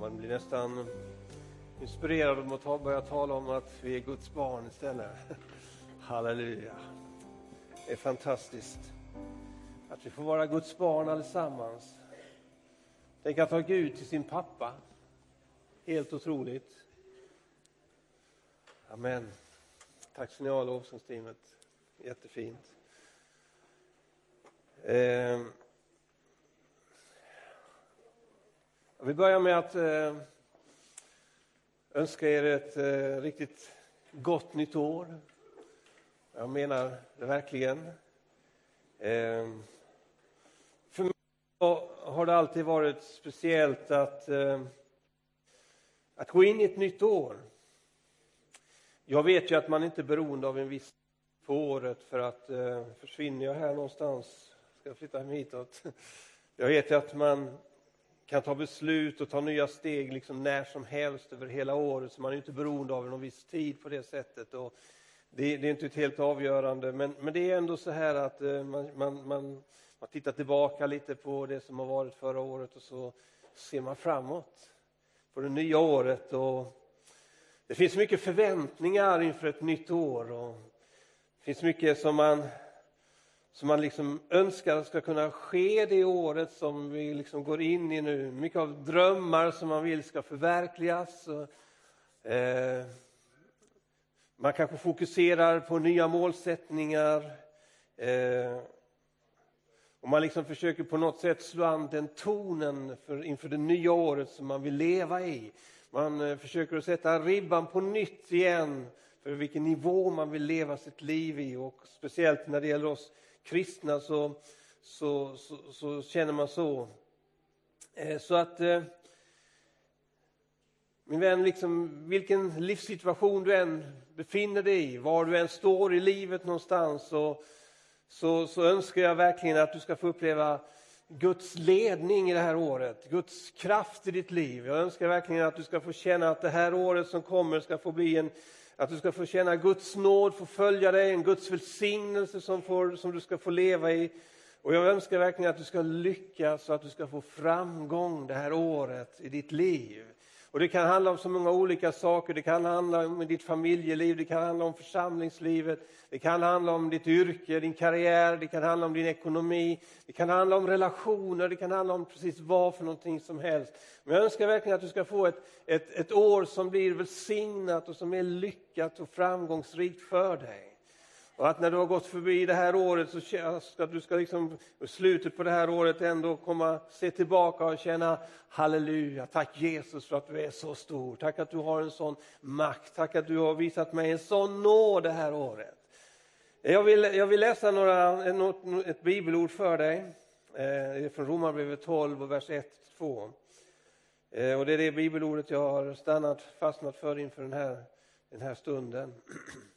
Man blir nästan inspirerad om att börja tala om att vi är Guds barn istället. Halleluja. Det är fantastiskt att vi får vara Guds barn allesammans. Tänk att ha Gud till sin pappa. Helt otroligt. Amen. Tack ska ni ha, lovsångsteamet. Jättefint. Eh, vi börjar med att eh, önska er ett eh, riktigt gott nytt år. Jag menar det verkligen. Eh, för mig har det alltid varit speciellt att, att gå in i ett nytt år. Jag vet ju att man inte är beroende av en viss på året för att försvinner jag här någonstans, ska jag flytta hitåt. Jag vet ju att man kan ta beslut och ta nya steg liksom när som helst över hela året, så man är inte beroende av någon viss tid på det sättet. Och det, det är inte ett helt avgörande, men, men det är ändå så här att eh, man, man, man, man tittar tillbaka lite på det som har varit förra året och så ser man framåt på det nya året. Och det finns mycket förväntningar inför ett nytt år. Och det finns mycket som man, som man liksom önskar ska kunna ske det året som vi liksom går in i nu. Mycket av drömmar som man vill ska förverkligas. Eh, man kanske fokuserar på nya målsättningar. Eh, och man liksom försöker på något sätt slå an den tonen för, inför det nya året som man vill leva i. Man eh, försöker att sätta ribban på nytt igen för vilken nivå man vill leva sitt liv i. Och speciellt när det gäller oss kristna så, så, så, så känner man så. Eh, så att eh, min vän, liksom, vilken livssituation du än befinner dig i, var du än står i livet någonstans, så, så, så önskar jag verkligen att du ska få uppleva Guds ledning i det här året, Guds kraft i ditt liv. Jag önskar verkligen att du ska få känna att det här året som kommer ska få bli en, att du ska få känna Guds nåd få följa dig, en Guds välsignelse som, får, som du ska få leva i. Och jag önskar verkligen att du ska lyckas och att du ska få framgång det här året i ditt liv. Och Det kan handla om så många olika saker. Det kan handla om ditt familjeliv, det kan handla om församlingslivet, det kan handla om ditt yrke, din karriär, det kan handla om din ekonomi, det kan handla om relationer, det kan handla om precis vad för någonting som helst. Men jag önskar verkligen att du ska få ett, ett, ett år som blir välsignat och som är lyckat och framgångsrikt för dig. Och att när du har gått förbi det här året så ska du ska liksom, i slutet på det här året ändå komma se tillbaka och känna halleluja, tack Jesus för att du är så stor. Tack att du har en sån makt, tack att du har visat mig en sån nåd det här året. Jag vill, jag vill läsa några, ett bibelord för dig. Eh, från Romarbrevet 12 och vers 1-2. Eh, och det är det bibelordet jag har stannat, fastnat för inför den här, den här stunden.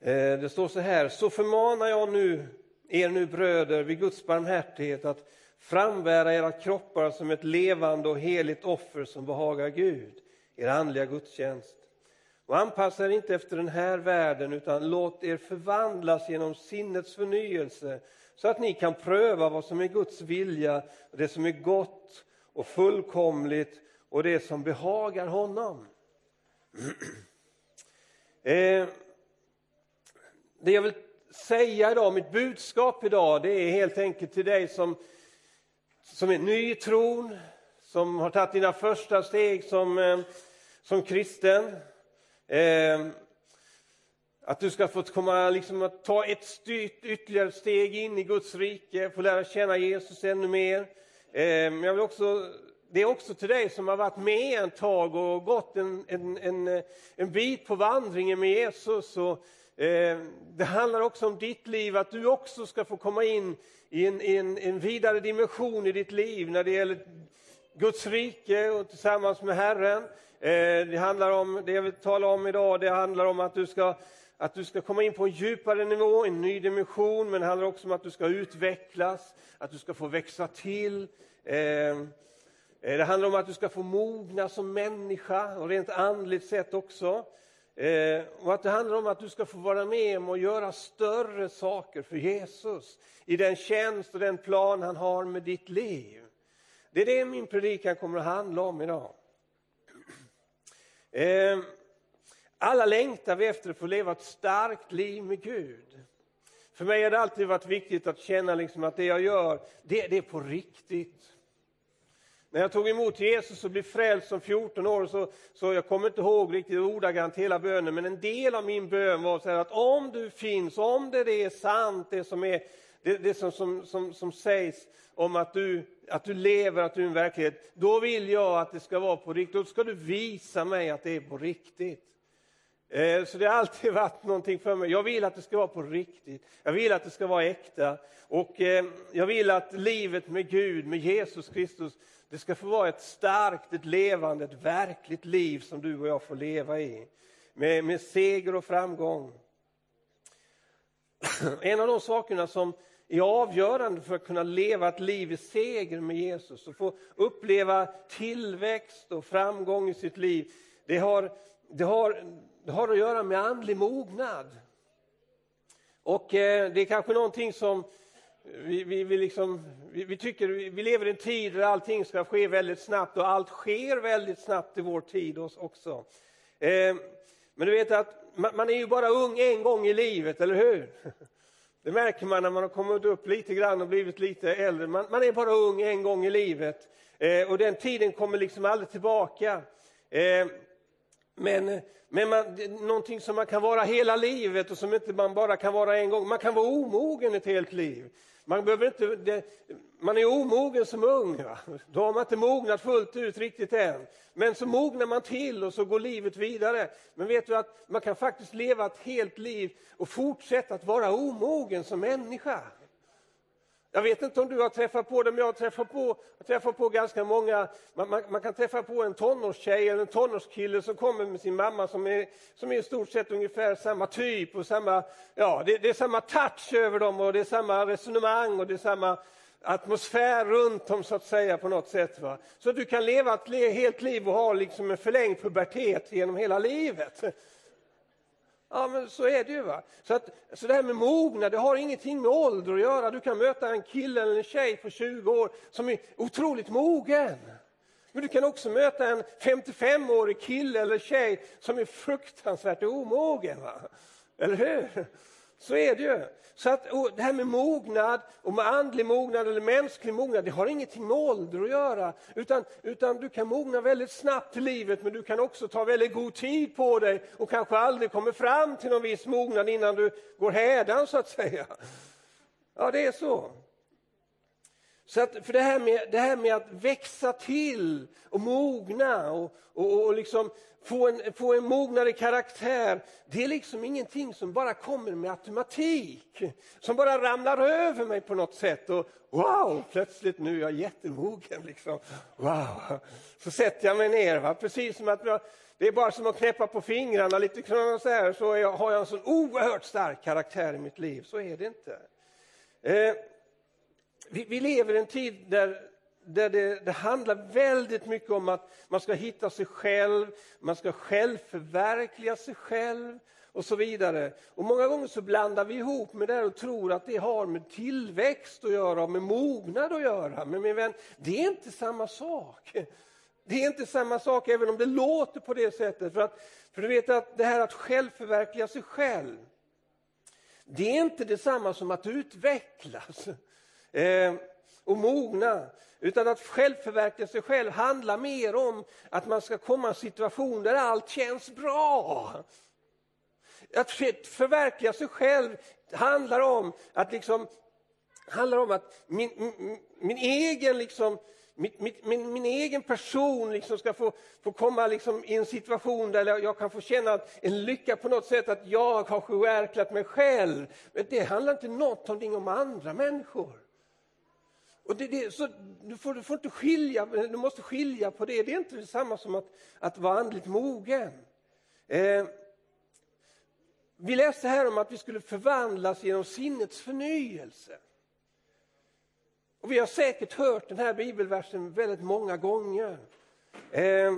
Eh, det står så här, så förmanar jag nu er nu bröder vid Guds barmhärtighet att frambära era kroppar som ett levande och heligt offer som behagar Gud, er andliga gudstjänst. Och anpassa er inte efter den här världen utan låt er förvandlas genom sinnets förnyelse så att ni kan pröva vad som är Guds vilja, det som är gott och fullkomligt och det som behagar honom. eh, det jag vill säga idag, mitt budskap idag, det är helt enkelt till dig som, som är ny i tron, som har tagit dina första steg som, eh, som kristen. Eh, att du ska få komma, liksom, att ta ett styrt, ytterligare steg in i Guds rike, få lära känna Jesus ännu mer. Eh, jag vill också, det är också till dig som har varit med en tag och gått en, en, en, eh, en bit på vandringen med Jesus. Och, Eh, det handlar också om ditt liv, att du också ska få komma in i en, en, en vidare dimension i ditt liv när det gäller Guds rike och tillsammans med Herren. Eh, det handlar om, det jag vill tala om idag, det handlar om att du ska att du ska komma in på en djupare nivå, en ny dimension, men det handlar också om att du ska utvecklas, att du ska få växa till. Eh, det handlar om att du ska få mogna som människa och rent andligt sett också. Eh, och att det handlar om att du ska få vara med om att göra större saker för Jesus i den tjänst och den plan han har med ditt liv. Det är det min predikan kommer att handla om idag. Eh, alla längtar vi efter att få leva ett starkt liv med Gud. För mig har det alltid varit viktigt att känna liksom att det jag gör, det, det är på riktigt. När jag tog emot Jesus och blev frälst som 14 år, så, så jag kommer inte ihåg riktigt ordagrant hela bönen, men en del av min bön var så att om du finns, om det är sant, det som, är, det, det som, som, som, som sägs om att du, att du lever, att du är en verklighet, då vill jag att det ska vara på riktigt. Då ska du visa mig att det är på riktigt. Eh, så det har alltid varit någonting för mig. Jag vill att det ska vara på riktigt. Jag vill att det ska vara äkta. Och eh, jag vill att livet med Gud, med Jesus Kristus, det ska få vara ett starkt, ett levande, ett verkligt liv som du och jag får leva i. Med, med seger och framgång. En av de sakerna som är avgörande för att kunna leva ett liv i seger med Jesus och få uppleva tillväxt och framgång i sitt liv, det har, det har, det har att göra med andlig mognad. Och eh, det är kanske någonting som vi, vi, vi, liksom, vi, vi, tycker, vi lever i en tid där allting ska ske väldigt snabbt och allt sker väldigt snabbt i vår tid också. Eh, men du vet att man, man är ju bara ung en gång i livet, eller hur? Det märker man när man har kommit upp lite grann och blivit lite äldre. Man, man är bara ung en gång i livet eh, och den tiden kommer liksom aldrig tillbaka. Eh, men men man, någonting som man kan vara hela livet och som inte man bara kan vara en gång. Man kan vara omogen ett helt liv. Man, behöver inte, det, man är omogen som ung. Va? Då har man inte mognat fullt ut riktigt än. Men så mognar man till och så går livet vidare. Men vet du att man kan faktiskt leva ett helt liv och fortsätta att vara omogen som människa. Jag vet inte om du har träffat på det, men jag har träffat på, jag träffat på ganska många. Man, man, man, kan träffa på en tonårstjej eller en tonårskille som kommer med sin mamma som är, som är i stort sett ungefär samma typ och samma, ja, det, det är samma touch över dem och det är samma resonemang och det är samma atmosfär runt dem så att säga på något sätt. Va? Så du kan leva ett helt liv och ha liksom en förlängd pubertet genom hela livet. Ja, men så är det ju. Va? Så, att, så det här med mognad, det har ingenting med ålder att göra. Du kan möta en kille eller en tjej på 20 år som är otroligt mogen. Men du kan också möta en 55-årig kille eller tjej som är fruktansvärt omogen. Va? Eller hur? Så är det ju. Så att, det här med mognad, och med andlig mognad eller mänsklig mognad, det har ingenting med ålder att göra. Utan, utan du kan mogna väldigt snabbt i livet, men du kan också ta väldigt god tid på dig och kanske aldrig kommer fram till någon viss mognad innan du går hädan, så att säga. Ja, det är så. Så att, för det här, med, det här med att växa till och mogna och, och, och liksom få, en, få en mognare karaktär, det är liksom ingenting som bara kommer med automatik. Som bara ramlar över mig på något sätt. Och wow, plötsligt nu är jag jättemogen. Liksom. Wow. Så sätter jag mig ner, va? precis som att jag, det är bara som att knäppa på fingrarna lite så här, så jag, har jag en sån oerhört stark karaktär i mitt liv. Så är det inte. Eh, vi, vi lever i en tid där, där det, det, handlar väldigt mycket om att man ska hitta sig själv, man ska självförverkliga sig själv och så vidare. Och Många gånger så blandar vi ihop med det och tror att det har med tillväxt att göra, med mognad att göra. Men min vän, det är inte samma sak. Det är inte samma sak även om det låter på det sättet. För, att, för du vet att det här att självförverkliga sig själv, det är inte detsamma som att utvecklas eh, och mogna. Utan att självförverkliga sig själv handlar mer om att man ska komma i en situation där allt känns bra. Att förverkliga sig själv handlar om att liksom handlar om att min, min, min egen liksom, min, min, min, egen person liksom ska få, få komma liksom i en situation där jag kan få känna en lycka på något sätt att jag har förverkligat mig själv. Men det handlar inte någonting om andra människor. Och det, det, så du, får, du får inte skilja, du måste skilja på det. Det är inte detsamma som att, att vara andligt mogen. Eh, vi läste här om att vi skulle förvandlas genom sinnets förnyelse. Och vi har säkert hört den här bibelversen väldigt många gånger. Eh,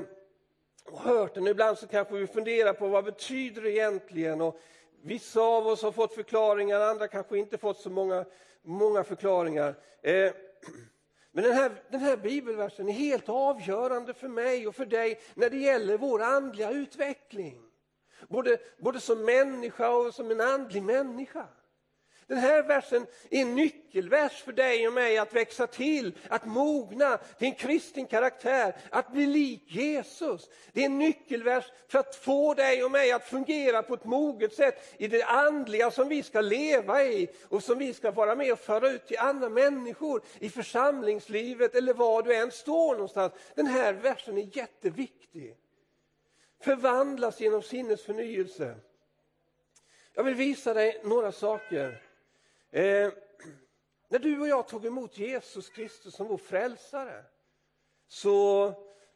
och hört den. Ibland så kanske vi funderar på vad betyder det egentligen. Och vissa av oss har fått förklaringar, andra kanske inte fått så många, många förklaringar. Eh, men den här, den här bibelversen är helt avgörande för mig och för dig när det gäller vår andliga utveckling. Både, både som människa och som en andlig människa. Den här versen är en nyckelvers för dig och mig att växa till, att mogna till en kristen karaktär, att bli lik Jesus. Det är en nyckelvers för att få dig och mig att fungera på ett moget sätt i det andliga som vi ska leva i och som vi ska vara med och föra ut till andra människor i församlingslivet eller var du än står någonstans. Den här versen är jätteviktig. Förvandlas genom sinnesförnyelse. Jag vill visa dig några saker Eh, när du och jag tog emot Jesus Kristus som vår frälsare så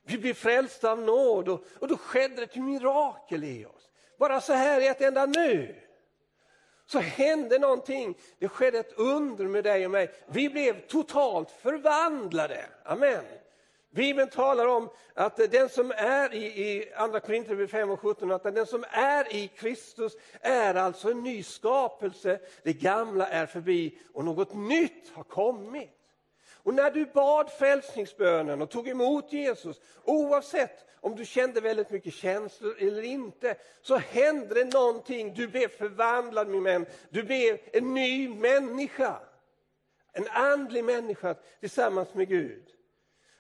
vi blev frälsta av nåd och, och då skedde ett mirakel i oss. Bara så här i ett enda nu så hände någonting. Det skedde ett under med dig och mig. Vi blev totalt förvandlade. Amen. Bibeln talar om att den som är i, i Andra Korinthierbrevet 5 och 17, att den som är i Kristus är alltså en ny skapelse. Det gamla är förbi och något nytt har kommit. Och när du bad frälsningsbönen och tog emot Jesus, oavsett om du kände väldigt mycket känslor eller inte, så hände det någonting. Du blev förvandlad min vän. Du blev en ny människa. En andlig människa tillsammans med Gud.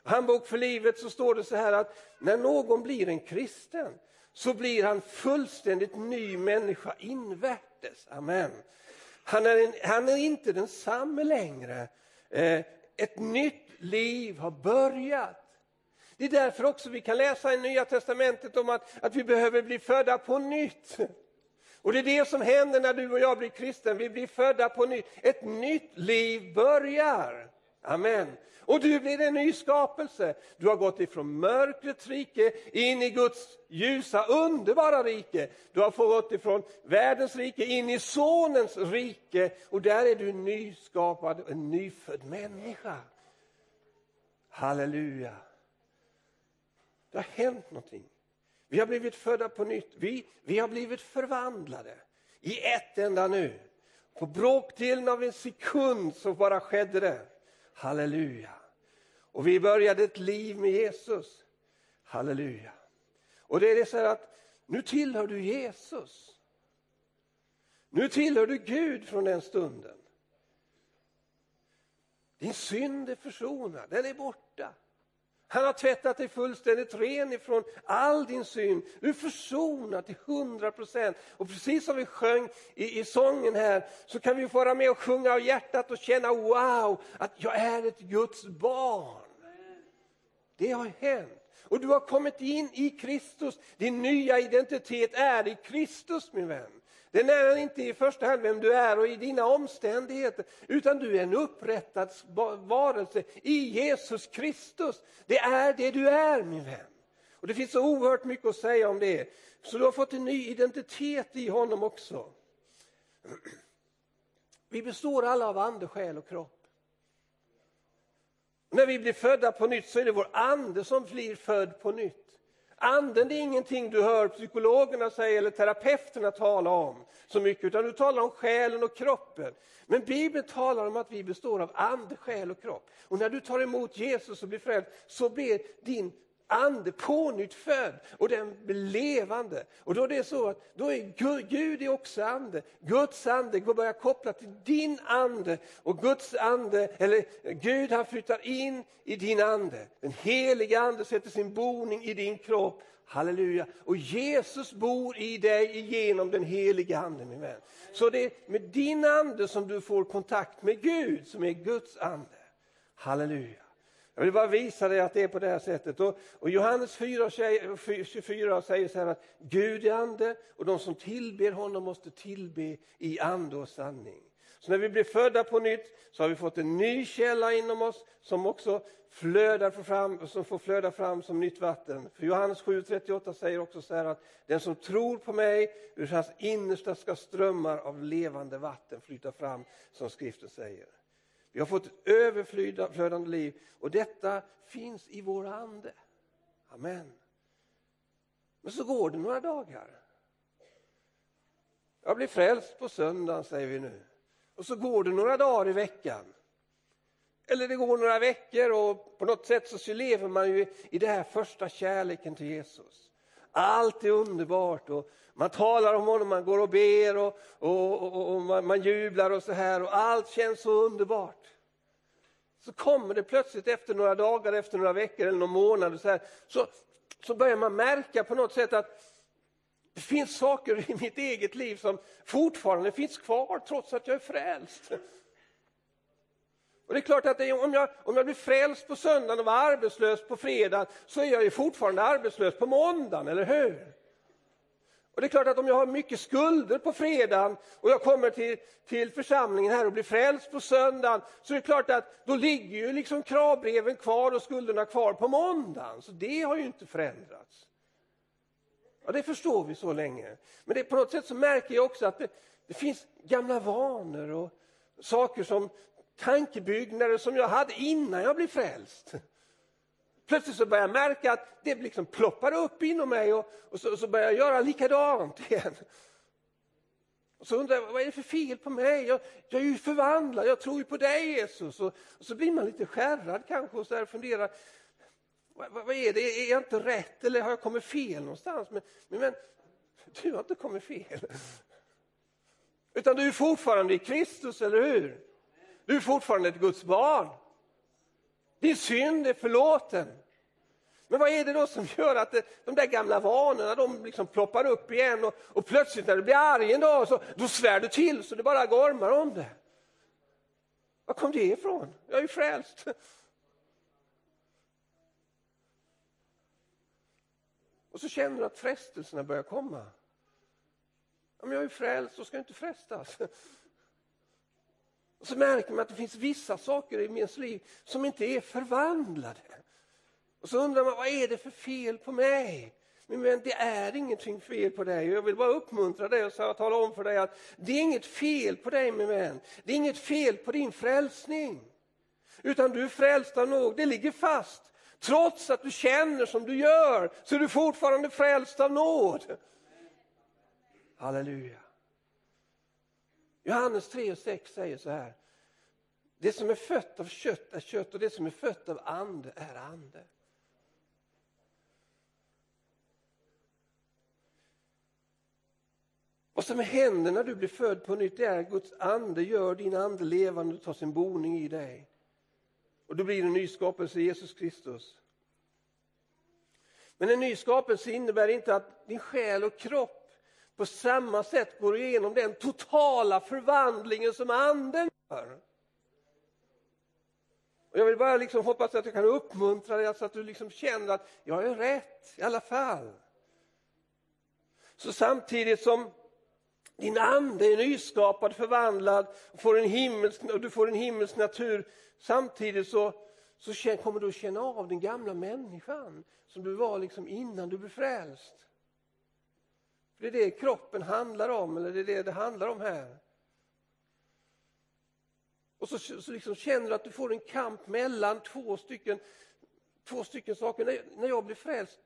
Handbok för livet så står det så här att när någon blir en kristen så blir han fullständigt ny människa invärtes. Amen. Han är, en, han är inte densamme längre. Eh, ett nytt liv har börjat. Det är därför också vi kan läsa i Nya Testamentet om att, att vi behöver bli födda på nytt. Och det är det som händer när du och jag blir kristen, vi blir födda på nytt. Ett nytt liv börjar. Amen. Och du blir en ny skapelse. Du har gått ifrån mörkrets rike in i Guds ljusa, underbara rike. Du har gått ifrån världens rike in i Sonens rike. Och där är du nyskapad, en nyfödd människa. Halleluja. Det har hänt någonting. Vi har blivit födda på nytt. Vi, vi har blivit förvandlade i ett enda nu. På bråkdelen av en sekund så bara skedde det. Halleluja. Och vi började ett liv med Jesus. Halleluja. Och det är det så att nu tillhör du Jesus. Nu tillhör du Gud från den stunden. Din synd är försonad, den är borta. Han har tvättat dig fullständigt ren ifrån all din synd. Du är försonad till hundra procent. Och precis som vi sjöng i, i sången här så kan vi få vara med och sjunga av hjärtat och känna wow, att jag är ett Guds barn. Det har hänt. Och du har kommit in i Kristus. Din nya identitet är i Kristus min vän. Den är inte i första hand vem du är och i dina omständigheter, utan du är en upprättad varelse i Jesus Kristus. Det är det du är min vän. Och Det finns så oerhört mycket att säga om det. Så du har fått en ny identitet i honom också. Vi består alla av ande, själ och kropp. När vi blir födda på nytt så är det vår ande som blir född på nytt. Anden är ingenting du hör psykologerna säga eller terapeuterna tala om så mycket, utan du talar om själen och kroppen. Men Bibeln talar om att vi består av ande, själ och kropp. Och när du tar emot Jesus och blir frälst så blir din ande pånyttfödd och den blir levande. Och då är det så att då är Gud, Gud är också ande. Guds ande börjar koppla till din ande och Guds ande, eller Gud han flyttar in i din ande. Den heliga ande sätter sin boning i din kropp. Halleluja. Och Jesus bor i dig genom den heliga ande min vän. Så det är med din ande som du får kontakt med Gud som är Guds ande. Halleluja. Jag vill bara visa dig att det är på det här sättet. Och, och Johannes 4, 24 säger så här att Gud är ande och de som tillber honom måste tillbe i ande och sanning. Så när vi blir födda på nytt så har vi fått en ny källa inom oss som också flödar fram, som får flöda fram som nytt vatten. För Johannes 7.38 säger också så här att den som tror på mig, ur hans innersta ska strömmar av levande vatten flyta fram, som skriften säger. Vi har fått ett överflödande liv och detta finns i vår ande. Amen. Men så går det några dagar. Jag blir frälst på söndagen, säger vi nu. Och så går det några dagar i veckan. Eller det går några veckor och på något sätt så lever man ju i den här första kärleken till Jesus. Allt är underbart och man talar om honom, man går och ber och, och, och, och man, man, jublar och så här och allt känns så underbart. Så kommer det plötsligt efter några dagar, efter några veckor eller någon månad så, här, så, så börjar man märka på något sätt att det finns saker i mitt eget liv som fortfarande finns kvar trots att jag är frälst. Och det är klart att om, jag, om jag blir frälst på söndagen och var arbetslös på fredagen, så är jag ju fortfarande arbetslös på måndagen, eller hur? Och det är klart att om jag har mycket skulder på fredagen och jag kommer till, till församlingen här och blir frälst på söndagen så är det klart att då ligger ju liksom kravbreven kvar och skulderna kvar på måndagen. Så det har ju inte förändrats. Ja, det förstår vi så länge. Men det, på något sätt så märker jag också att det, det finns gamla vanor och saker som tankebyggnader som jag hade innan jag blev frälst. Plötsligt så börjar jag märka att det liksom ploppar upp inom mig och, och så, så, börjar jag göra likadant igen. Och så undrar jag, vad är det för fel på mig? Jag, jag är ju förvandlad, jag tror ju på dig Jesus. Och, och så blir man lite skärrad kanske och så här funderar, vad, vad, är det, är jag inte rätt eller har jag kommit fel någonstans? Men, men, men du har inte kommit fel. Utan du är fortfarande i Kristus, eller hur? Du är fortfarande ett Guds barn. Din synd är förlåten. Men vad är det då som gör att det, de där gamla vanorna de liksom ploppar upp igen och, och plötsligt när du blir arg en dag så då svär du till så det bara gormar om det. Var kom det ifrån? Jag är ju frälst. Och så känner du att frestelserna börjar komma. Om jag är frälst då ska jag inte frestas. Och så märker man att det finns vissa saker i ens liv som inte är förvandlade. Och så undrar man, vad är det för fel på mig? Men det är ingenting fel på dig. Jag vill bara uppmuntra dig och tala om för dig att det är inget fel på dig min vän. Det är inget fel på din frälsning. Utan du är frälst av nåd, det ligger fast. Trots att du känner som du gör så är du fortfarande frälst av nåd. Halleluja. Johannes 3 och 6 säger så här. Det som är fött av kött är kött och det som är fött av ande är ande. Vad som händer när du blir född på nytt är att Guds ande gör din ande levande och tar sin boning i dig. Och då blir det en ny skapelse i Jesus Kristus. Men en ny skapelse innebär inte att din själ och kropp på samma sätt går igenom den totala förvandlingen som anden gör. Och jag vill bara liksom hoppas att jag kan uppmuntra dig så att du liksom känner att jag är rätt i alla fall. Så samtidigt som din ande är nyskapad, förvandlad och, får en himmelsk, och du får en himmelsk natur samtidigt så, så kommer du att känna av den gamla människan som du var liksom innan du blev frälst. Det är det kroppen handlar om, eller det är det det handlar om här. Och så, så liksom känner du att du får en kamp mellan två stycken, två stycken saker. När, när jag blev frälst,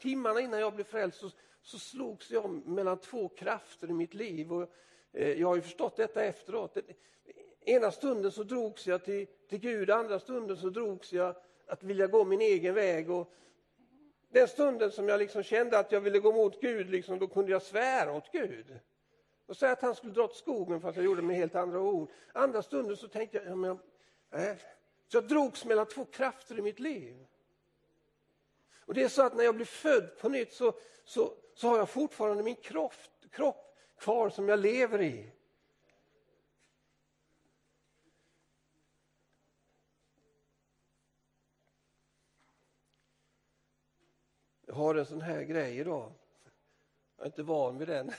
timmarna innan jag blev frälst så, så slogs jag mellan två krafter i mitt liv. Och, eh, jag har ju förstått detta efteråt. Ena stunden så drogs jag till, till Gud, andra stunden så drogs jag att vilja gå min egen väg. Och, den stunden som jag liksom kände att jag ville gå mot Gud, liksom, då kunde jag svära åt Gud. Och säga att han skulle dra åt skogen fast jag gjorde det med helt andra ord. Andra stunden så tänkte jag, ja, men, äh. så jag drogs mellan två krafter i mitt liv. Och det är så att när jag blir född på nytt så, så, så har jag fortfarande min kropp, kropp kvar som jag lever i. har en sån här grej idag. Jag är inte van vid den.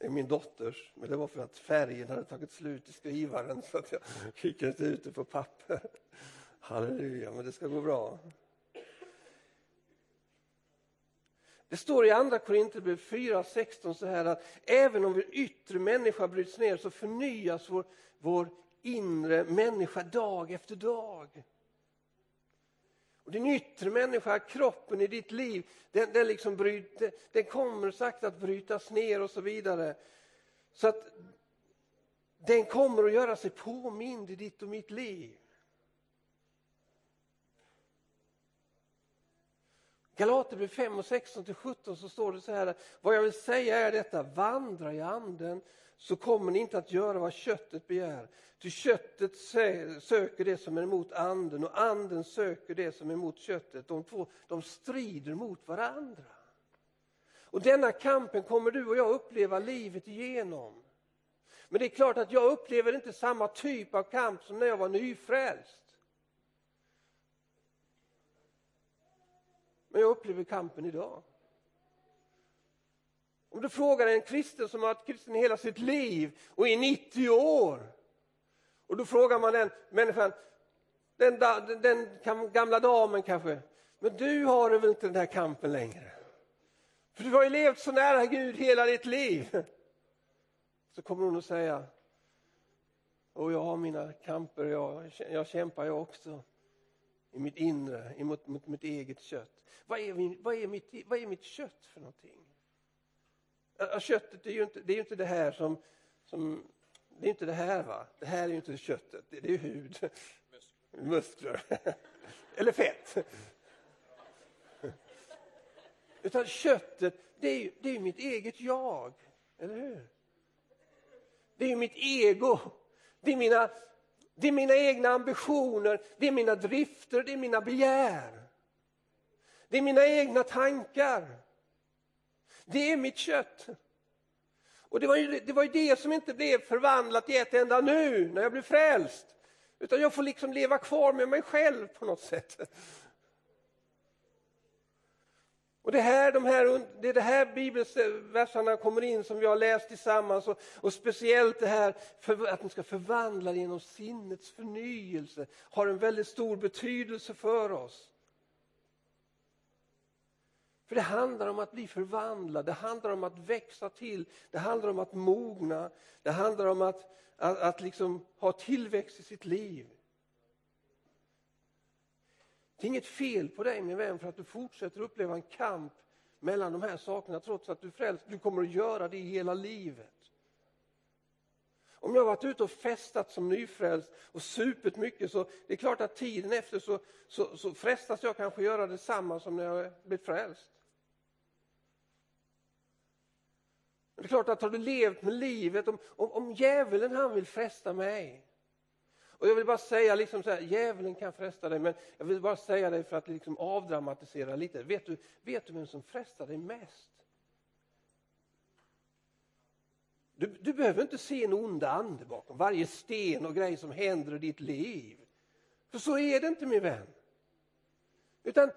Det är min dotters, men det var för att färgen hade tagit slut i skrivaren så att jag fick inte ut det på papper. Halleluja, men det ska gå bra. Det står i Andra Korinthierbrevet 4.16 så här att även om vår yttre människa bryts ner så förnyas vår, vår inre människa dag efter dag. Och din yttre människa, kroppen i ditt liv, den, den, liksom bryter, den kommer sakta att brytas ner och så vidare. Så att den kommer att göra sig påmind i ditt och mitt liv. Galaterbrevet 5 och 16 till 17 så står det så här. Vad jag vill säga är detta, vandra i anden så kommer ni inte att göra vad köttet begär. Ty köttet söker det som är emot anden och anden söker det som är emot köttet. De två de strider mot varandra. Och denna kampen kommer du och jag uppleva livet igenom. Men det är klart att jag upplever inte samma typ av kamp som när jag var nyfrälst. Men jag upplever kampen idag. Om du frågar en kristen som har varit kristen hela sitt liv och i 90 år. Och då frågar man den människan, den, den, den gamla damen kanske, men du har väl inte den här kampen längre? För du har ju levt så nära Gud hela ditt liv. Så kommer hon att säga, och jag har mina kamper, jag, jag kämpar jag också i mitt inre, mot, mot mitt eget kött. Vad är, min, vad, är mitt, vad är mitt kött för någonting? Köttet är ju inte det, är inte det här som, som, Det är inte det här va? Det här är ju inte köttet, det, det är hud. Muskler. Eller fett. Utan köttet, det är ju det är mitt eget jag. Eller hur? Det är mitt ego. Det är mina det är mina egna ambitioner, det är mina drifter, det är mina begär. Det är mina egna tankar. Det är mitt kött. Och det var, ju, det var ju det som inte blev förvandlat i ett enda nu, när jag blev frälst. Utan jag får liksom leva kvar med mig själv på något sätt. Och det, här, de här, det är det här bibelverserna kommer in som vi har läst tillsammans och, och speciellt det här för, att man ska förvandla genom sinnets förnyelse har en väldigt stor betydelse för oss. För det handlar om att bli förvandlad, det handlar om att växa till, det handlar om att mogna, det handlar om att, att, att liksom ha tillväxt i sitt liv. Det är inget fel på dig min vän för att du fortsätter uppleva en kamp mellan de här sakerna trots att du är frälst. Du kommer att göra det hela livet. Om jag har varit ute och festat som nyfrälst och supit mycket så det är klart att tiden efter så, så, så frestas jag kanske göra detsamma som när jag blivit frälst. Det är klart att har du levt med livet, om, om, om djävulen han vill fresta mig och jag vill bara säga, liksom så här, djävulen kan fresta dig, men jag vill bara säga det för att liksom avdramatisera lite. Vet du, vet du vem som frestar dig mest? Du, du behöver inte se en ond ande bakom varje sten och grej som händer i ditt liv. För så är det inte min vän. Utan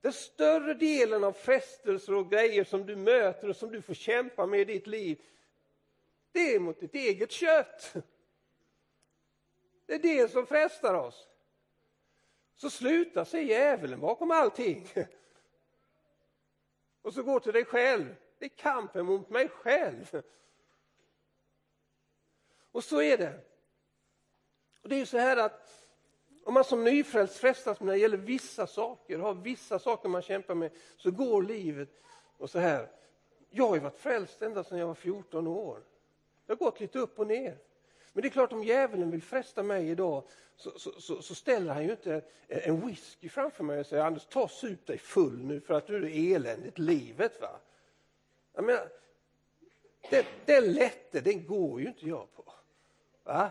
den större delen av frestelser och grejer som du möter och som du får kämpa med i ditt liv, det är mot ditt eget kött. Det är det som frestar oss. Så sluta se djävulen bakom allting. Och så gå till dig själv. Det är kampen mot mig själv. Och så är det. Och Det är ju så här att om man som nyfrälst frestas när det gäller vissa saker, har vissa saker man kämpar med, så går livet och så här. Jag har ju varit frälst ända sedan jag var 14 år. Det har gått lite upp och ner. Men det är klart, om djävulen vill fresta mig idag så, så, så, så ställer han ju inte en whisky framför mig och säger Anders, ta och sup dig full nu för att du är eländigt livet. Va? Jag menar, det, det lätte, den går ju inte jag på. Va?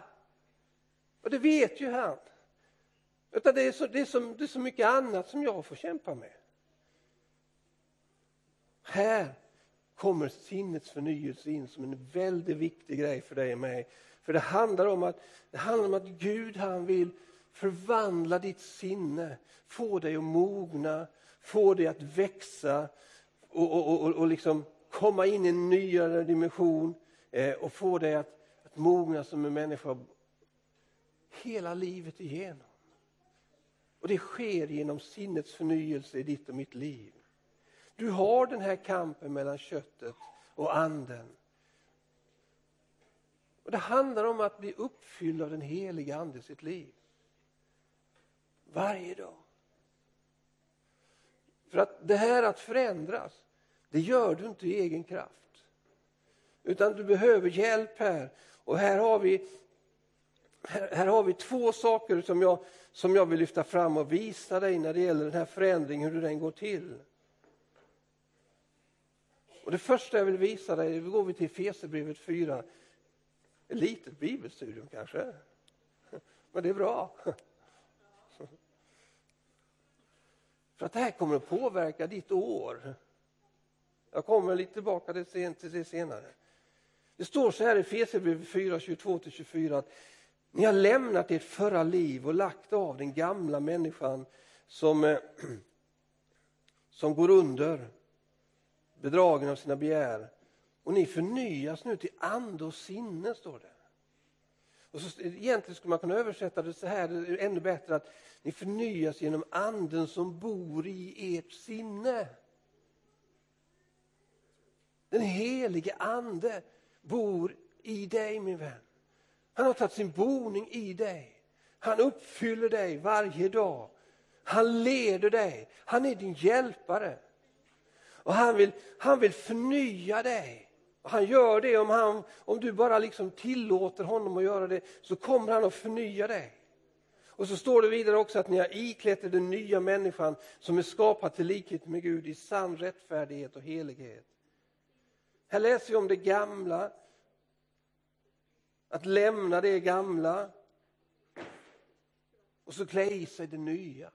Och det vet ju han. Utan det är, så, det, är så, det är så mycket annat som jag får kämpa med. Här kommer sinnets förnyelse in som en väldigt viktig grej för dig och mig. För det handlar om att, det handlar om att Gud han vill förvandla ditt sinne, få dig att mogna, få dig att växa och, och, och, och liksom komma in i en nyare dimension eh, och få dig att, att mogna som en människa hela livet igenom. Och det sker genom sinnets förnyelse i ditt och mitt liv. Du har den här kampen mellan köttet och anden. Och Det handlar om att bli uppfylld av den heliga Ande i sitt liv. Varje dag. För att det här att förändras, det gör du inte i egen kraft. Utan du behöver hjälp här. Och här har vi, här, här har vi två saker som jag, som jag vill lyfta fram och visa dig när det gäller den här förändringen, hur den går till. Och Det första jag vill visa dig, då går vi till Fesebrevet 4. Ett litet bibelstudium kanske, men det är bra. För att det här kommer att påverka ditt år. Jag kommer lite tillbaka till det senare. Det står så här i Fesebrevet 4, 22-24 att ni har lämnat ert förra liv och lagt av den gamla människan som, eh, som går under, bedragen av sina begär. Och ni förnyas nu till ande och sinne, står det. Och så, egentligen skulle man kunna översätta det så här, det är ännu bättre, att ni förnyas genom anden som bor i ert sinne. Den helige ande bor i dig min vän. Han har tagit sin boning i dig. Han uppfyller dig varje dag. Han leder dig. Han är din hjälpare. Och han vill, han vill förnya dig. Och han gör det om, han, om du bara liksom tillåter honom att göra det, så kommer han att förnya dig. Och så står det vidare också att ni har iklätt er den nya människan som är skapad till likhet med Gud i sann rättfärdighet och helighet. Här läser vi om det gamla, att lämna det gamla och så klä i sig det nya.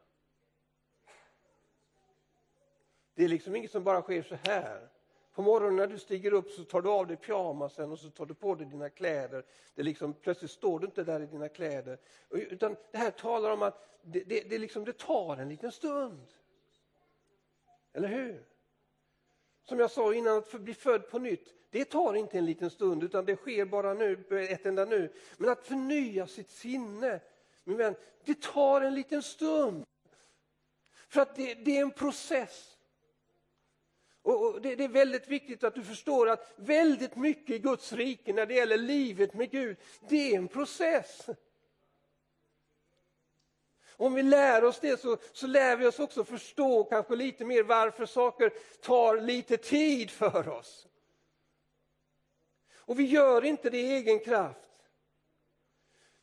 Det är liksom inget som bara sker så här. På morgonen när du stiger upp så tar du av dig pyjamasen och så tar du på dig dina kläder. Det liksom, plötsligt står du inte där i dina kläder. Utan det här talar om att det, det, det, liksom, det tar en liten stund. Eller hur? Som jag sa innan, att bli född på nytt, det tar inte en liten stund utan det sker bara nu, ett enda nu. Men att förnya sitt sinne, min vän, det tar en liten stund. För att det, det är en process. Och det, det, är väldigt viktigt att du förstår att väldigt mycket i Guds rike när det gäller livet med Gud, det är en process. Om vi lär oss det så, så lär vi oss också förstå kanske lite mer varför saker tar lite tid för oss. Och vi gör inte det i egen kraft.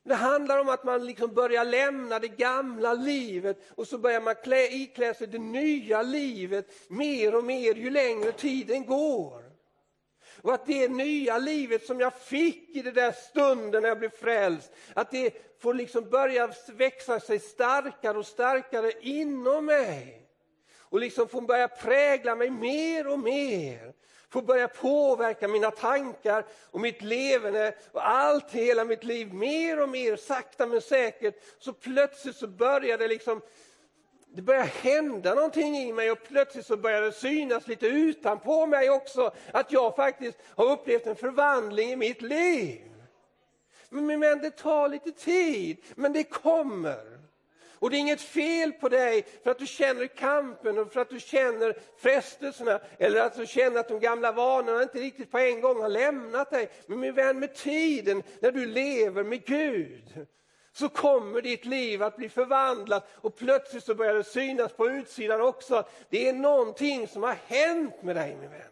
Det handlar om att man liksom börjar lämna det gamla livet och så börjar man klä, iklä sig det nya livet mer och mer ju längre tiden går. Och att det nya livet som jag fick i den där stunden när jag blev frälst, att det får liksom börja växa sig starkare och starkare inom mig. Och liksom får börja prägla mig mer och mer får börja påverka mina tankar och mitt levande och allt, hela mitt liv mer och mer, sakta men säkert. Så plötsligt så börjar det liksom det börjar hända någonting i mig och plötsligt så börjar det synas lite utanpå mig också att jag faktiskt har upplevt en förvandling i mitt liv. Men, men det tar lite tid, men det kommer. Och det är inget fel på dig för att du känner kampen och för att du känner frestelserna eller att du känner att de gamla vanorna inte riktigt på en gång har lämnat dig. Men min vän, med tiden när du lever med Gud så kommer ditt liv att bli förvandlat och plötsligt så börjar det synas på utsidan också. Det är någonting som har hänt med dig min vän.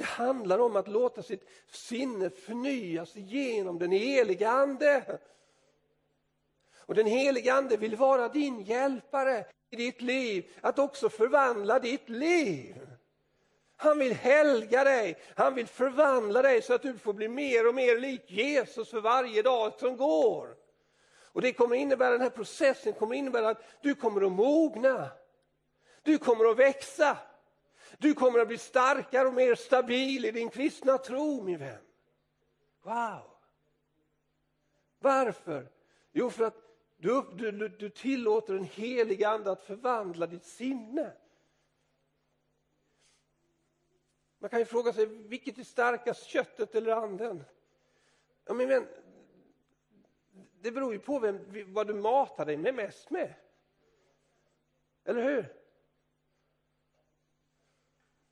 Det handlar om att låta sitt sinne förnyas genom den heliga Ande. Och den heliga Ande vill vara din hjälpare i ditt liv, att också förvandla ditt liv. Han vill helga dig, han vill förvandla dig så att du får bli mer och mer lik Jesus för varje dag som går. Och det kommer innebära, den här processen kommer innebära att du kommer att mogna. Du kommer att växa. Du kommer att bli starkare och mer stabil i din kristna tro, min vän. Wow! Varför? Jo, för att du, du, du tillåter den helige ande att förvandla ditt sinne. Man kan ju fråga sig, vilket är starkast, köttet eller anden? Ja, men, men, det beror ju på vem, vad du matar dig med mest med. Eller hur?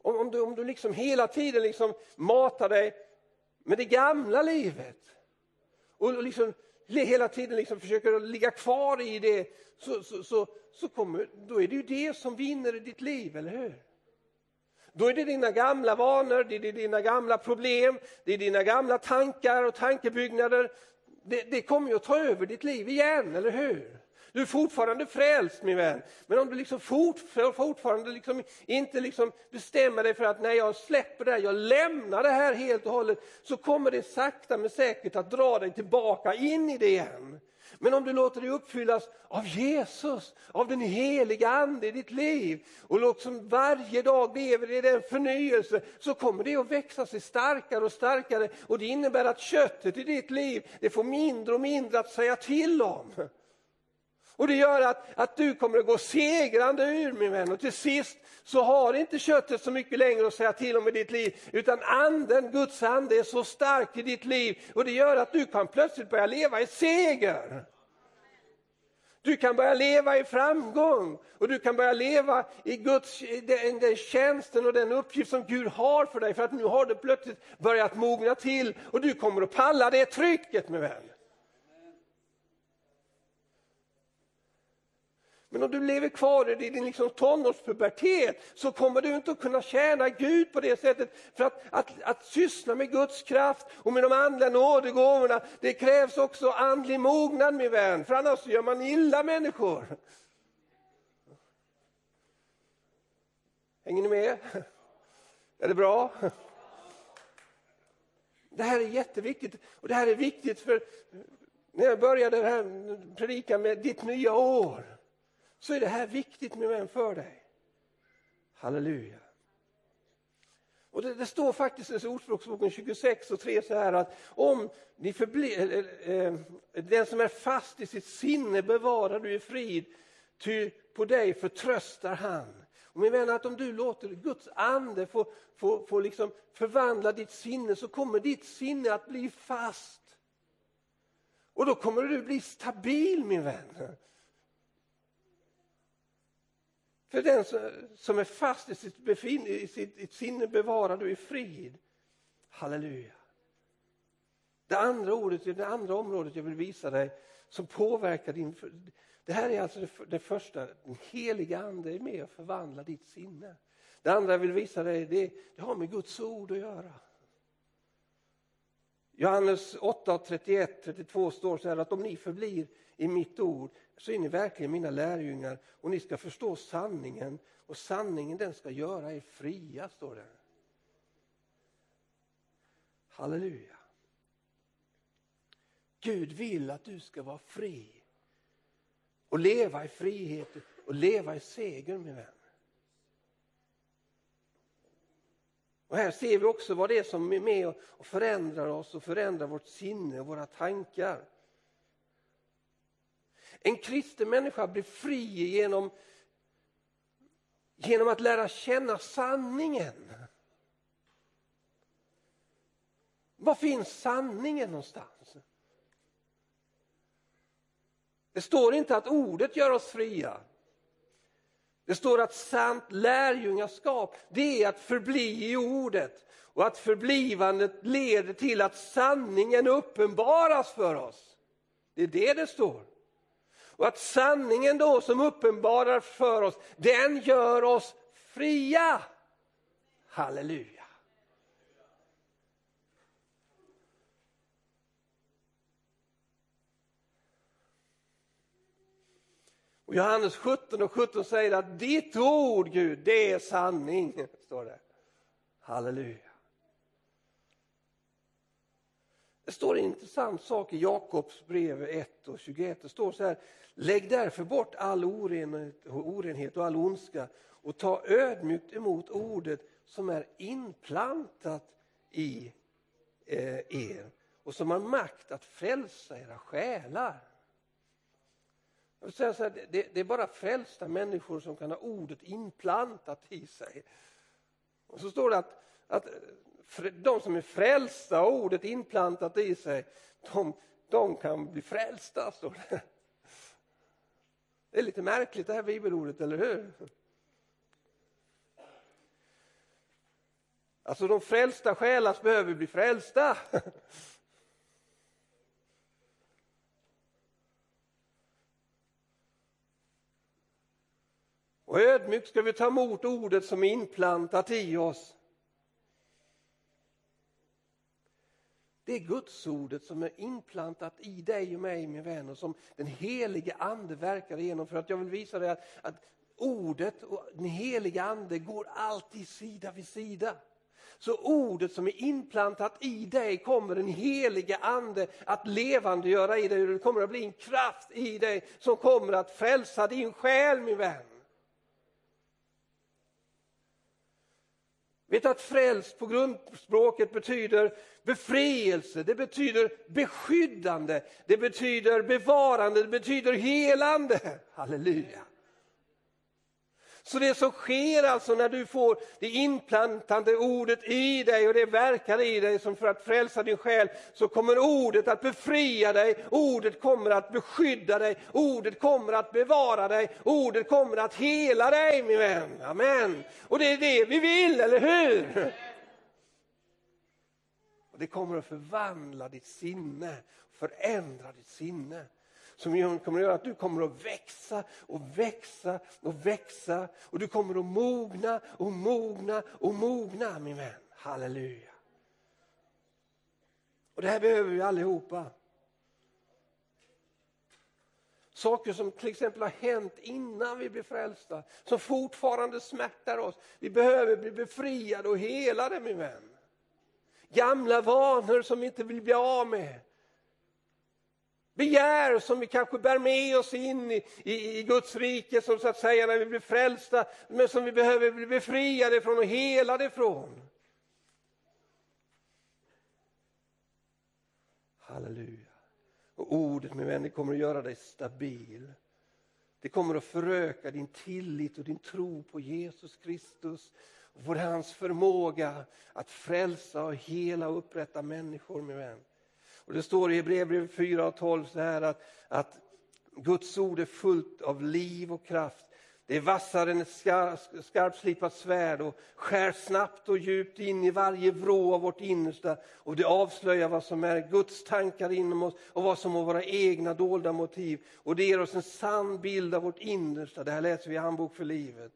Om, om, du, om du liksom hela tiden liksom matar dig med det gamla livet och liksom hela tiden liksom försöker ligga kvar i det, så, så, så, så kommer, då är det ju det som vinner i ditt liv, eller hur? Då är det dina gamla vanor, det är dina gamla problem, det är dina gamla tankar och tankebyggnader. Det, det kommer ju att ta över ditt liv igen, eller hur? Du är fortfarande frälst min vän. Men om du liksom fort, fortfarande liksom inte liksom bestämmer dig för att när jag släpper det här, jag lämnar det här helt och hållet, så kommer det sakta men säkert att dra dig tillbaka in i det igen. Men om du låter dig uppfyllas av Jesus, av den heliga Ande i ditt liv och liksom varje dag lever i den förnyelse så kommer det att växa sig starkare och starkare och det innebär att köttet i ditt liv det får mindre och mindre att säga till om. Och det gör att, att du kommer att gå segrande ur min vän. Och till sist så har inte köttet så mycket längre att säga till om i ditt liv utan anden, Guds ande är så stark i ditt liv. Och det gör att du kan plötsligt börja leva i seger. Du kan börja leva i framgång. Och du kan börja leva i Guds, den, den tjänsten och den uppgift som Gud har för dig. För att nu har det plötsligt börjat mogna till. Och du kommer att palla det trycket med vän. Men om du lever kvar i din liksom tonårspubertet så kommer du inte att kunna tjäna Gud på det sättet. För att, att, att syssla med Guds kraft och med de andliga nådegåvorna, det krävs också andlig mognad min vän, för annars gör man illa människor. Hänger ni med? Är det bra? Det här är jätteviktigt och det här är viktigt för när jag började här predikan med ditt nya år så är det här viktigt med vän, för dig. Halleluja. Och det, det, står faktiskt i Ordspråksboken 26 och 3 så här att om ni förblir, eh, eh, eh, den som är fast i sitt sinne bevarar du i frid, ty på dig förtröstar han. Och min vän, att om du låter Guds ande få, få, få liksom förvandla ditt sinne så kommer ditt sinne att bli fast. Och då kommer du bli stabil min vän. För den som är fast i sitt, befin, i sitt sinne bevarar du i frid. Halleluja. Det andra ordet, det andra området jag vill visa dig som påverkar din... Det här är alltså det, det första, den heliga ande är med och förvandlar ditt sinne. Det andra jag vill visa dig, det, det har med Guds ord att göra. Johannes 8, 31, 32 står så här att om ni förblir i mitt ord så är ni verkligen mina lärjungar och ni ska förstå sanningen och sanningen den ska göra er fria, står det. Halleluja. Gud vill att du ska vara fri och leva i frihet och leva i seger min vän. Och här ser vi också vad det är som är med och förändrar oss och förändrar vårt sinne och våra tankar. En kristen människa blir fri genom, genom att lära känna sanningen. Var finns sanningen någonstans? Det står inte att ordet gör oss fria. Det står att sant lärjungaskap, det är att förbli i ordet. Och att förblivandet leder till att sanningen uppenbaras för oss. Det är det det står. Och att sanningen då som uppenbarar för oss, den gör oss fria. Halleluja. Och Johannes 17 och 17 säger att ditt ord Gud, det är sanning. Står det. Halleluja. Det står en intressant sak i Jakobs brev 1 och 21. Det står så här, lägg därför bort all orenhet, och all ondska och ta ödmjukt emot ordet som är inplantat i eh, er och som har makt att frälsa era själar. Jag säga så här, det, det, är bara frälsta människor som kan ha ordet inplantat i sig. Och så står det att, att de som är frälsta, och ordet inplantat i sig, de, de kan bli frälsta, står det. Det är lite märkligt det här bibelordet, eller hur? Alltså de frälsta själas behöver bli frälsta. Och ödmjukt ska vi ta emot ordet som är inplantat i oss. Det är Gudsordet som är inplantat i dig och mig min vän och som den helige ande verkar igenom för att jag vill visa dig att, att ordet och den helige ande går alltid sida vid sida. Så ordet som är inplantat i dig kommer den helige ande att levandegöra i dig. Det kommer att bli en kraft i dig som kommer att frälsa din själ min vän. Vet du att frälst på grundspråket betyder befrielse, det betyder beskyddande, det betyder bevarande, det betyder helande. Halleluja. Så det som sker alltså när du får det inplantande ordet i dig och det verkar i dig som för att frälsa din själ, så kommer ordet att befria dig, ordet kommer att beskydda dig, ordet kommer att bevara dig, ordet kommer att hela dig min vän. Amen. Och det är det vi vill, eller hur? Och det kommer att förvandla ditt sinne, förändra ditt sinne som kommer att göra att du kommer att växa och växa och växa och du kommer att mogna och mogna och mogna min vän. Halleluja. Och det här behöver vi allihopa. Saker som till exempel har hänt innan vi blev frälsta, som fortfarande smärtar oss. Vi behöver bli befriade och helade min vän. Gamla vanor som vi inte vill bli av med begär som vi kanske bär med oss in i, i, i Guds rike som så att säga när vi blir frälsta, men som vi behöver bli befriade från och helade ifrån. Halleluja. Och ordet min vän, det kommer att göra dig stabil. Det kommer att föröka din tillit och din tro på Jesus Kristus och på hans förmåga att frälsa och hela och upprätta människor min vän. Och det står i Hebreerbrevet 4 och 12 så här att, att Guds ord är fullt av liv och kraft. Det är vassare än ett skarpslipat svärd och skär snabbt och djupt in i varje vrå av vårt innersta och det avslöjar vad som är Guds tankar inom oss och vad som är våra egna dolda motiv. Och det ger oss en sann bild av vårt innersta. Det här läser vi i Handbok för livet.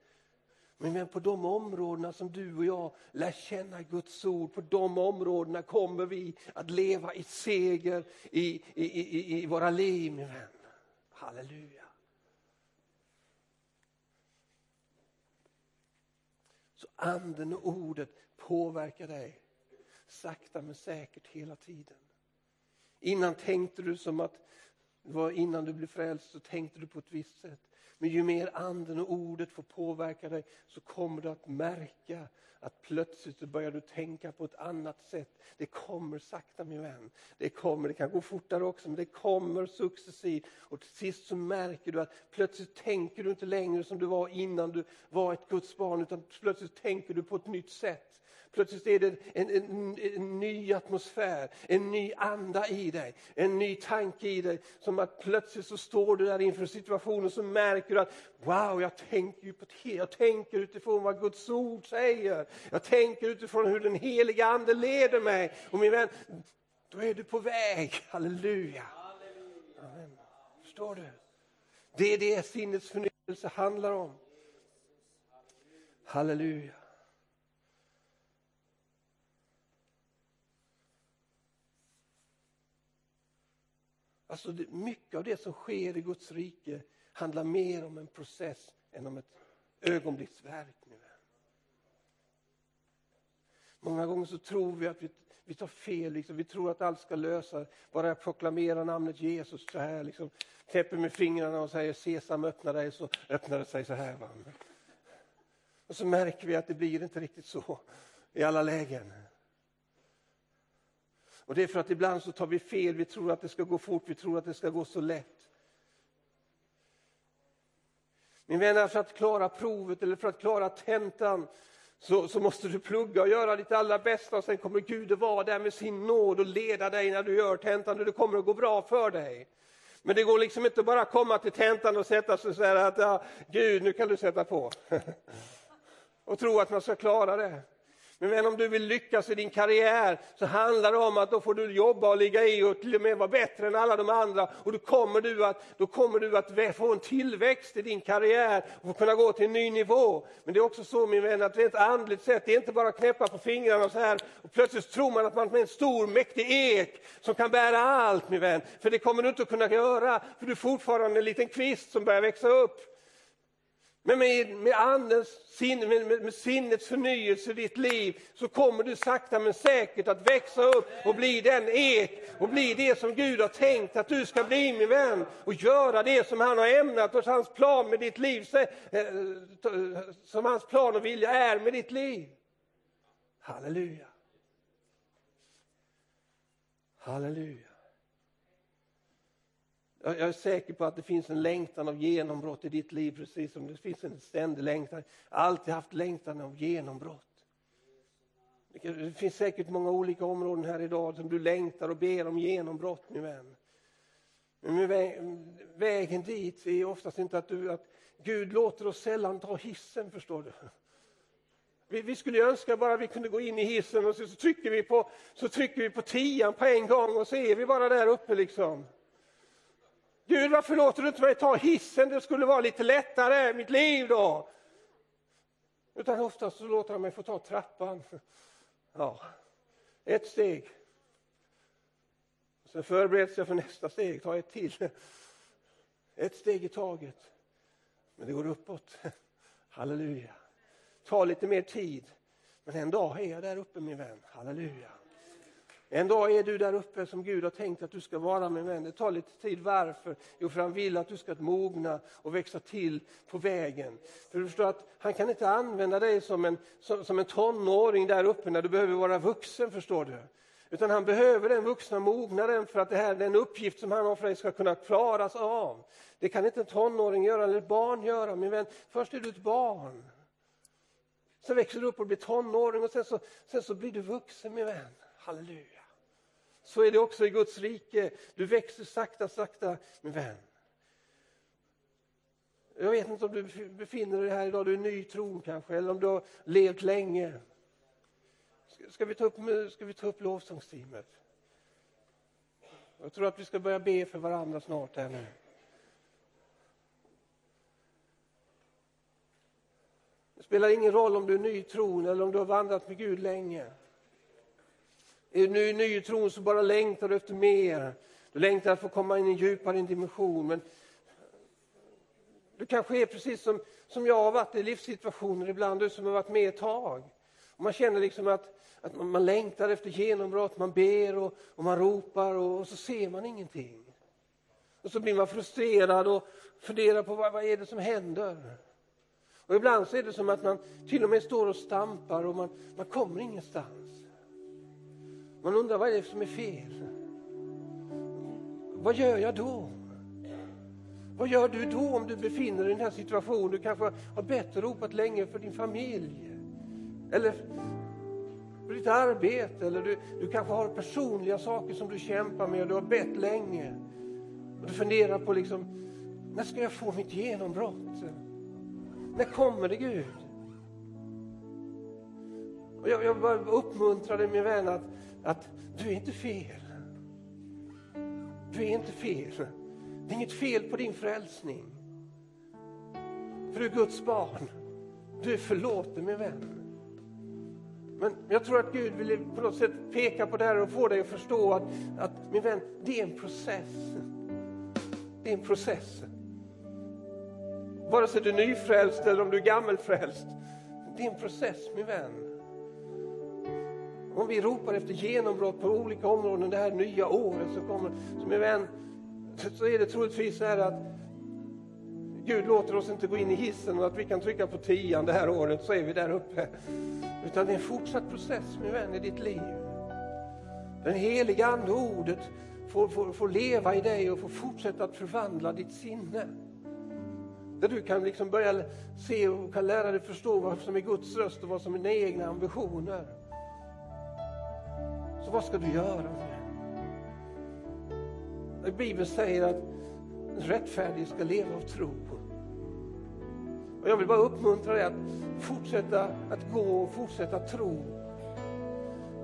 Men på de områdena som du och jag lär känna Guds ord, på de områdena kommer vi att leva i seger i, i, i, i våra liv, min vän. Halleluja. Så anden och ordet påverkar dig sakta men säkert hela tiden. Innan tänkte du som att, innan du blev frälst så tänkte du på ett visst sätt. Men ju mer anden och ordet får påverka dig så kommer du att märka att plötsligt så börjar du tänka på ett annat sätt. Det kommer sakta min vän. Det kommer, det kan gå fortare också, men det kommer successivt. Och till sist så märker du att plötsligt tänker du inte längre som du var innan du var ett Guds barn, utan plötsligt tänker du på ett nytt sätt. Plötsligt är det en, en, en, ny atmosfär, en ny anda i dig, en ny tanke i dig. Som att plötsligt så står du där inför situationen så märker du att wow, jag tänker, ju på jag tänker utifrån vad Guds ord säger. Jag tänker utifrån hur den heliga ande leder mig. Och min vän, då är du på väg. Halleluja. Amen. Förstår du? Det är det sinnets förnyelse handlar om. Halleluja. Alltså det, mycket av det som sker i Guds rike handlar mer om en process än om ett ögonblicksverk. Nu. Många gånger så tror vi att vi, vi tar fel, liksom. vi tror att allt ska lösa Bara jag proklamerar namnet Jesus så här, liksom, täpper med fingrarna och säger Sesam öppna dig, så öppnar det sig så här. Va? Och så märker vi att det blir inte riktigt så i alla lägen. Och det är för att ibland så tar vi fel, vi tror att det ska gå fort, vi tror att det ska gå så lätt. Min vän, för att klara provet eller för att klara tentan så, så måste du plugga och göra ditt allra bästa och sen kommer Gud att vara där med sin nåd och leda dig när du gör tentan och det kommer att gå bra för dig. Men det går liksom inte bara komma till tentan och sätta sig så säga att ja, Gud, nu kan du sätta på. och tro att man ska klara det. Men vän, om du vill lyckas i din karriär så handlar det om att då får du jobba och ligga i och till och med vara bättre än alla de andra. Och då kommer du att, då kommer du att få en tillväxt i din karriär och kunna gå till en ny nivå. Men det är också så min vän att rent andligt sett, det är inte bara att knäppa på fingrarna så här och plötsligt tror man att man är en stor mäktig ek som kan bära allt min vän. För det kommer du inte att kunna göra, för du är fortfarande en liten kvist som börjar växa upp. Men med, med andens sinne, med, med sinnets förnyelse i ditt liv så kommer du sakta men säkert att växa upp och bli den ek och bli det som Gud har tänkt att du ska bli min vän och göra det som han har ämnat och hans plan med ditt liv, eh, som hans plan och vilja är med ditt liv. Halleluja. Halleluja. Jag är säker på att det finns en längtan av genombrott i ditt liv, precis som det finns en ständig längtan. Jag har alltid haft längtan av genombrott. Det finns säkert många olika områden här idag som du längtar och ber om genombrott, min vän. Men vägen dit är oftast inte att, du, att Gud låter oss sällan ta hissen, förstår du. Vi, vi skulle önska bara vi kunde gå in i hissen och så, så, trycker vi på, så trycker vi på tian på en gång och så är vi bara där uppe liksom. Gud, varför låter du inte mig ta hissen? Det skulle vara lite lättare, mitt liv då. Utan oftast så låter han mig få ta trappan. Ja, ett steg. Sen förbereds jag för nästa steg, ta ett till. Ett steg i taget. Men det går uppåt. Halleluja. Ta lite mer tid. Men en dag är jag där uppe min vän. Halleluja. En dag är du där uppe som Gud har tänkt att du ska vara med vän. Det tar lite tid. Varför? Jo, för han vill att du ska mogna och växa till på vägen. För du förstår att han kan inte använda dig som en, som, som en tonåring där uppe när du behöver vara vuxen, förstår du. Utan han behöver den vuxna mognaden för att det här, den uppgift som han har för dig ska kunna klaras av. Det kan inte en tonåring göra eller ett barn göra, min vän. Först är du ett barn. Sen växer du upp och blir tonåring och sen så, sen så blir du vuxen, min vän. Halleluja. Så är det också i Guds rike. Du växer sakta, sakta, min vän. Jag vet inte om du befinner dig här idag, du är ny i tron kanske, eller om du har levt länge. Ska vi ta upp, ska vi ta upp lovsångsteamet? Jag tror att vi ska börja be för varandra snart här nu. Det spelar ingen roll om du är ny i tron eller om du har vandrat med Gud länge. Är du ny i tron så bara längtar du efter mer. Du längtar efter att få komma in i en djupare dimension. Men du kanske är precis som, som jag har varit i livssituationer ibland, du som har varit med ett tag. Och man känner liksom att, att man, man längtar efter genombrott, man ber och, och man ropar och, och, så ser man ingenting. Och så blir man frustrerad och funderar på vad, vad är det som händer. Och ibland så är det som att man till och med står och stampar och man, man kommer ingenstans. Man undrar vad är det som är fel? Vad gör jag då? Vad gör du då om du befinner dig i den här situationen? Du kanske har bett och ropat länge för din familj. Eller för ditt arbete. Eller du, du kanske har personliga saker som du kämpar med och du har bett länge. Och du funderar på liksom, när ska jag få mitt genombrott? När kommer det Gud? Och jag, jag bara uppmuntrar dig min vän att att du är inte fel. Du är inte fel. Det är inget fel på din frälsning. För du är Guds barn. Du är förlåten min vän. Men jag tror att Gud vill på något sätt peka på det här och få dig att förstå att, att min vän, det är en process. Det är en process. Vare sig du är nyfrälst eller om du är gammelfrälst. Det är en process min vän. Om vi ropar efter genombrott på olika områden det här nya året som kommer, så min vän, så är det troligtvis så här att Gud låter oss inte gå in i hissen och att vi kan trycka på tian det här året så är vi där uppe. Utan det är en fortsatt process min vän i ditt liv. Den heliga Ande ordet får, får, får leva i dig och får fortsätta att förvandla ditt sinne. Där du kan liksom börja se och kan lära dig förstå vad som är Guds röst och vad som är dina egna ambitioner vad ska du göra? Bibeln säger att rättfärdig ska leva av tro. Och jag vill bara uppmuntra dig att fortsätta att gå och fortsätta tro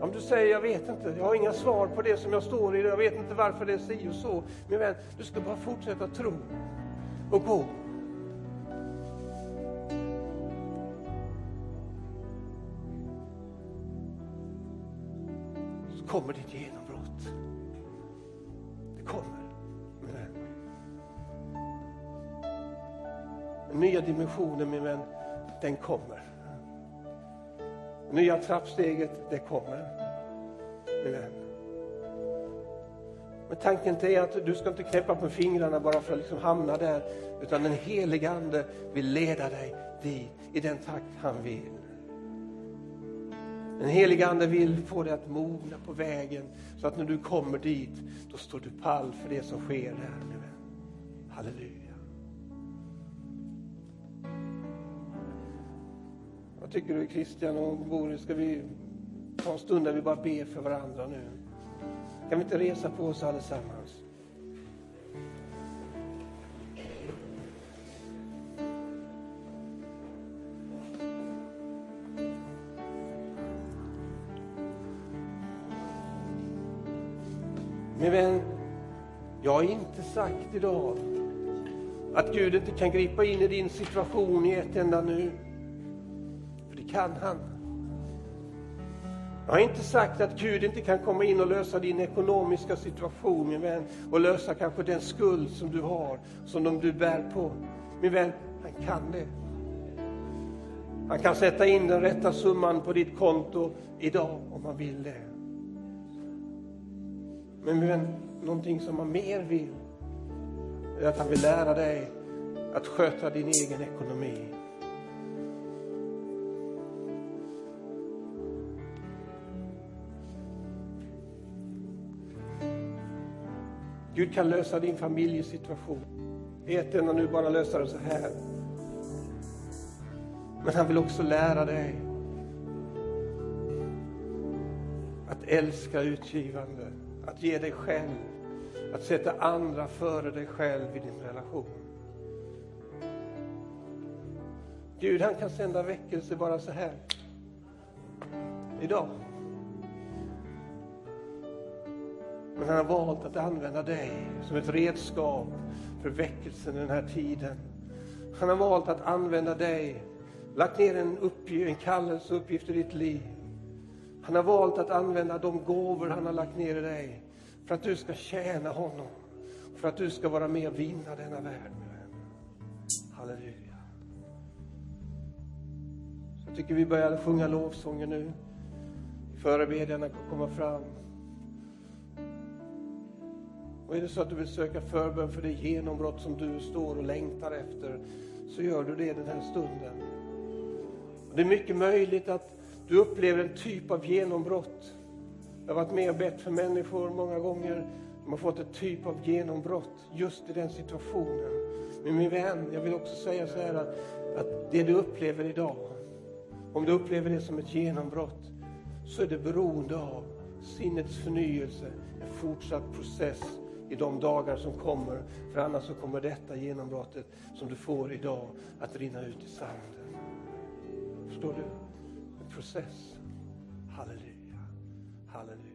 Om du säger, jag vet inte, jag har inga svar på det som jag står i, jag vet inte varför det är si och så. Min vän, du ska bara fortsätta tro och gå. Kommer ditt genombrott. Det kommer, min vän. Den nya dimensionen, min vän, den kommer. Nya trappsteget, det kommer. Min vän. Men tanken är att du ska inte knäppa på fingrarna bara för att liksom hamna där. Utan den helige Ande vill leda dig dit i den takt han vill. Den helige Ande vill få dig att mogna på vägen så att när du kommer dit, då står du pall för det som sker där. Min vän. Halleluja. Vad tycker du Christian och Boris? Ska vi ta en stund där vi bara ber för varandra nu? Kan vi inte resa på oss allesammans? Har inte sagt idag att Gud inte kan gripa in i din situation i ett enda nu För det kan han. Jag har inte sagt att Gud inte kan komma in och lösa din ekonomiska situation, min vän, och lösa kanske den skuld som du har, som du bär på. Min vän, han kan det. Han kan sätta in den rätta summan på ditt konto idag om han vill det. Men min vän, någonting som han mer vill, är att han vill lära dig att sköta din egen ekonomi. Gud kan lösa din familjesituation. Vet den nu bara lösa det så här. Men han vill också lära dig att älska utgivande, att ge dig själv, att sätta andra före dig själv i din relation. Gud han kan sända väckelse bara så här. Idag. Men han har valt att använda dig som ett redskap för väckelsen i den här tiden. Han har valt att använda dig, lagt ner en, uppgift, en kallelse och uppgift i ditt liv. Han har valt att använda de gåvor han har lagt ner i dig för att du ska tjäna honom. För att du ska vara med och vinna denna värld. Halleluja. Så jag tycker vi börjar sjunga lovsånger nu. Förebedjarna kan komma fram. Och är det så att du vill söka förbön för det genombrott som du står och längtar efter, så gör du det den här stunden. Det är mycket möjligt att du upplever en typ av genombrott. Jag har varit med och bett för människor många gånger, de har fått en typ av genombrott just i den situationen. Men min vän, jag vill också säga så här att, att det du upplever idag, om du upplever det som ett genombrott, så är det beroende av sinnets förnyelse, en fortsatt process i de dagar som kommer. För annars så kommer detta genombrottet som du får idag att rinna ut i sanden. Förstår du? En process. Halleluja. Halleluja.